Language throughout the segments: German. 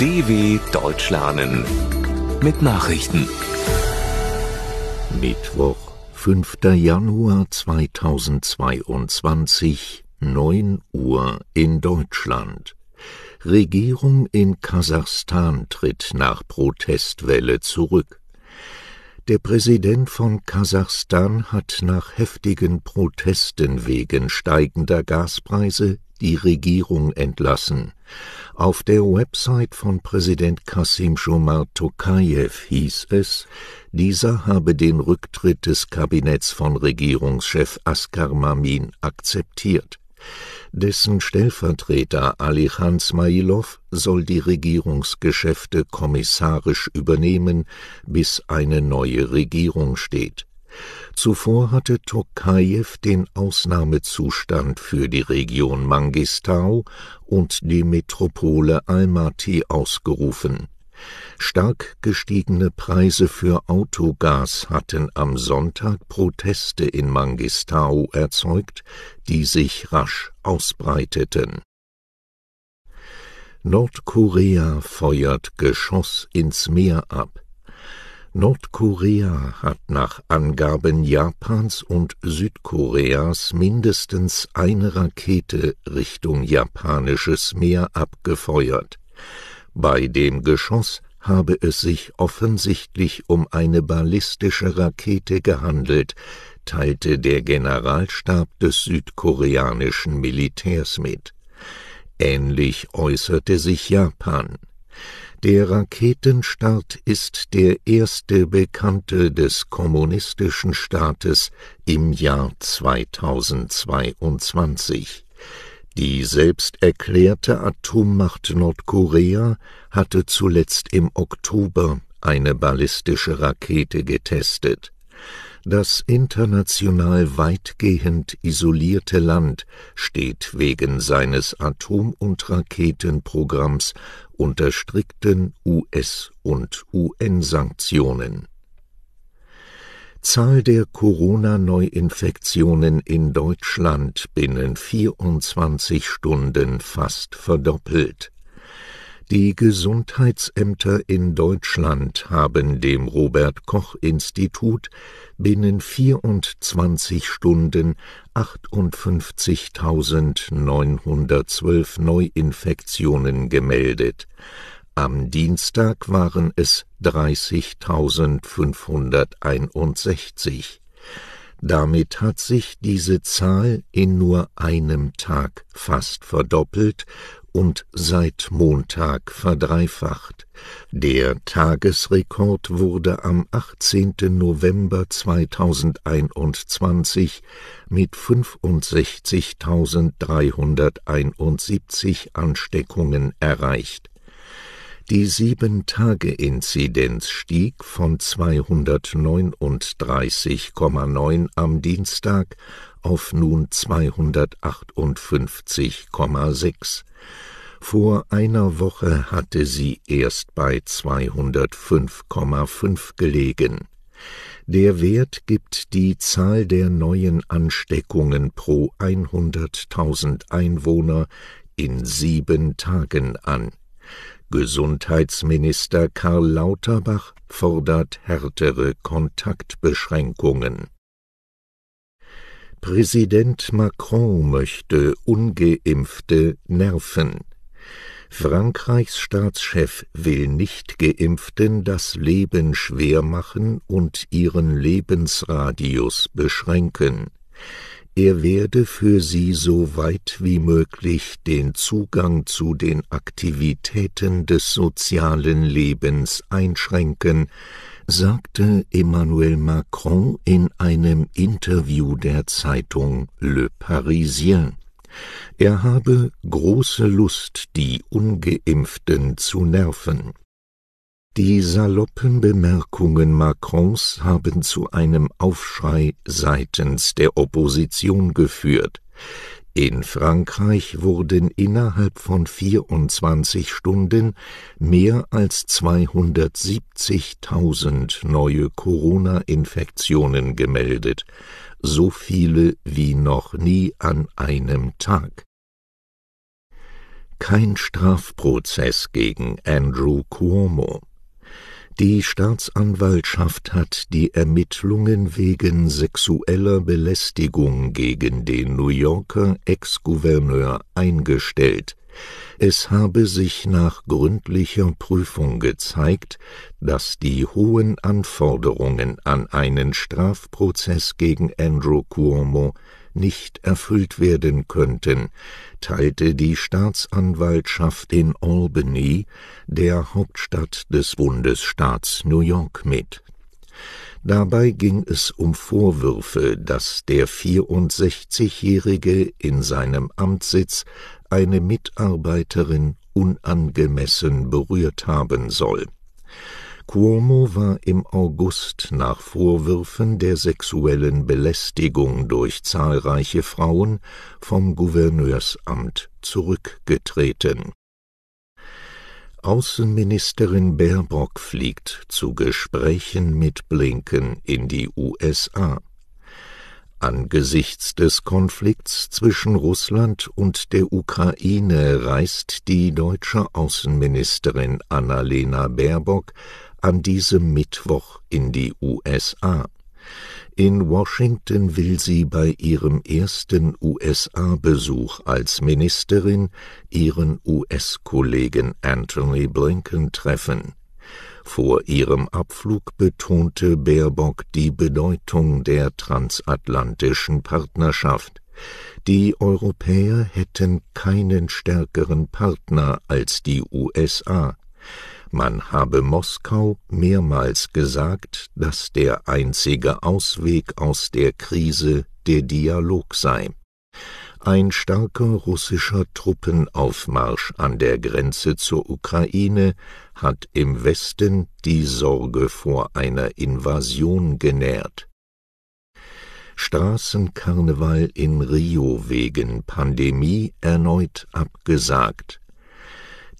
DW Deutsch lernen mit Nachrichten. Mittwoch, 5. Januar 2022, 9 Uhr in Deutschland. Regierung in Kasachstan tritt nach Protestwelle zurück. Der Präsident von Kasachstan hat nach heftigen Protesten wegen steigender Gaspreise die Regierung entlassen. Auf der Website von Präsident Kasim Jomar Tokajew hieß es, dieser habe den Rücktritt des Kabinetts von Regierungschef Askar Mamin akzeptiert. Dessen Stellvertreter Alichan Smailov soll die Regierungsgeschäfte kommissarisch übernehmen, bis eine neue Regierung steht. Zuvor hatte Tokajew den Ausnahmezustand für die Region Mangistau und die Metropole Almaty ausgerufen. Stark gestiegene Preise für Autogas hatten am Sonntag Proteste in Mangistau erzeugt, die sich rasch ausbreiteten. Nordkorea feuert Geschoss ins Meer ab. Nordkorea hat nach Angaben Japans und Südkoreas mindestens eine Rakete Richtung japanisches Meer abgefeuert. Bei dem Geschoss habe es sich offensichtlich um eine ballistische Rakete gehandelt, teilte der Generalstab des südkoreanischen Militärs mit. Ähnlich äußerte sich Japan. Der Raketenstart ist der erste bekannte des kommunistischen Staates im Jahr 2022. Die selbst erklärte Atommacht Nordkorea hatte zuletzt im Oktober eine ballistische Rakete getestet. Das international weitgehend isolierte Land steht wegen seines Atom- und Raketenprogramms unter strikten US- und UN-Sanktionen. Zahl der Corona-Neuinfektionen in Deutschland binnen 24 Stunden fast verdoppelt. Die Gesundheitsämter in Deutschland haben dem Robert Koch Institut binnen 24 Stunden 58.912 Neuinfektionen gemeldet. Am Dienstag waren es 30.561. Damit hat sich diese Zahl in nur einem Tag fast verdoppelt und seit Montag verdreifacht. Der Tagesrekord wurde am 18. November 2021 mit 65.371 Ansteckungen erreicht. Die Sieben-Tage-Inzidenz stieg von 239,9 am Dienstag auf nun 258,6. Vor einer Woche hatte sie erst bei 205,5 gelegen. Der Wert gibt die Zahl der neuen Ansteckungen pro 100.000 Einwohner in sieben Tagen an. Gesundheitsminister Karl Lauterbach fordert härtere Kontaktbeschränkungen. Präsident Macron möchte ungeimpfte nerven. Frankreichs Staatschef will Nicht-Geimpften das Leben schwer machen und ihren Lebensradius beschränken. Er werde für sie so weit wie möglich den Zugang zu den Aktivitäten des sozialen Lebens einschränken, sagte Emmanuel Macron in einem Interview der Zeitung Le Parisien. Er habe große Lust, die ungeimpften zu nerven. Die saloppen Bemerkungen Macrons haben zu einem Aufschrei seitens der Opposition geführt. In Frankreich wurden innerhalb von 24 Stunden mehr als 270.000 neue Corona-Infektionen gemeldet, so viele wie noch nie an einem Tag. Kein Strafprozess gegen Andrew Cuomo. Die Staatsanwaltschaft hat die Ermittlungen wegen sexueller Belästigung gegen den New Yorker Ex-Gouverneur eingestellt. Es habe sich nach gründlicher Prüfung gezeigt, dass die hohen Anforderungen an einen Strafprozess gegen Andrew Cuomo nicht erfüllt werden könnten, teilte die Staatsanwaltschaft in Albany, der Hauptstadt des Bundesstaats New York, mit. Dabei ging es um Vorwürfe, dass der 64-Jährige in seinem Amtssitz eine Mitarbeiterin unangemessen berührt haben soll. Cuomo war im August nach Vorwürfen der sexuellen Belästigung durch zahlreiche Frauen vom Gouverneursamt zurückgetreten. Außenministerin Baerbock fliegt zu Gesprächen mit Blinken in die USA. Angesichts des Konflikts zwischen Russland und der Ukraine reist die deutsche Außenministerin Annalena Baerbock an diesem Mittwoch in die USA. In Washington will sie bei ihrem ersten USA-Besuch als Ministerin ihren US-Kollegen Anthony Blinken treffen. Vor ihrem Abflug betonte Baerbock die Bedeutung der transatlantischen Partnerschaft. Die Europäer hätten keinen stärkeren Partner als die USA. Man habe Moskau mehrmals gesagt, dass der einzige Ausweg aus der Krise der Dialog sei. Ein starker russischer Truppenaufmarsch an der Grenze zur Ukraine hat im Westen die Sorge vor einer Invasion genährt. Straßenkarneval in Rio wegen Pandemie erneut abgesagt.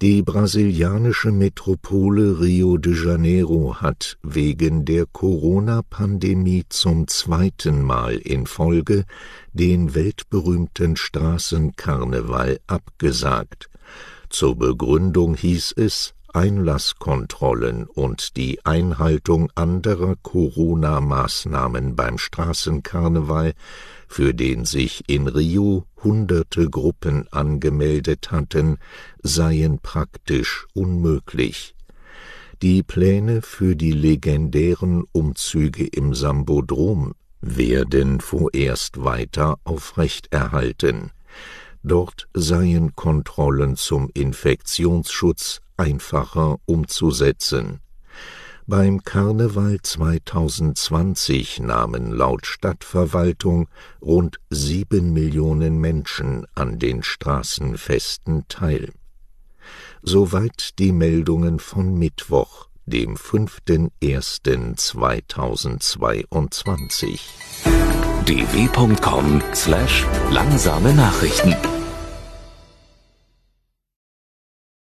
Die brasilianische Metropole Rio de Janeiro hat wegen der Corona-Pandemie zum zweiten Mal in Folge den weltberühmten Straßenkarneval abgesagt. Zur Begründung hieß es, Einlasskontrollen und die Einhaltung anderer Corona-Maßnahmen beim Straßenkarneval, für den sich in Rio hunderte Gruppen angemeldet hatten, seien praktisch unmöglich. Die Pläne für die legendären Umzüge im Sambodrom werden vorerst weiter aufrechterhalten. Dort seien Kontrollen zum Infektionsschutz einfacher umzusetzen. Beim Karneval 2020 nahmen laut Stadtverwaltung rund sieben Millionen Menschen an den Straßenfesten teil. Soweit die Meldungen von Mittwoch, dem 5.1.2022. dw.com/langsame Nachrichten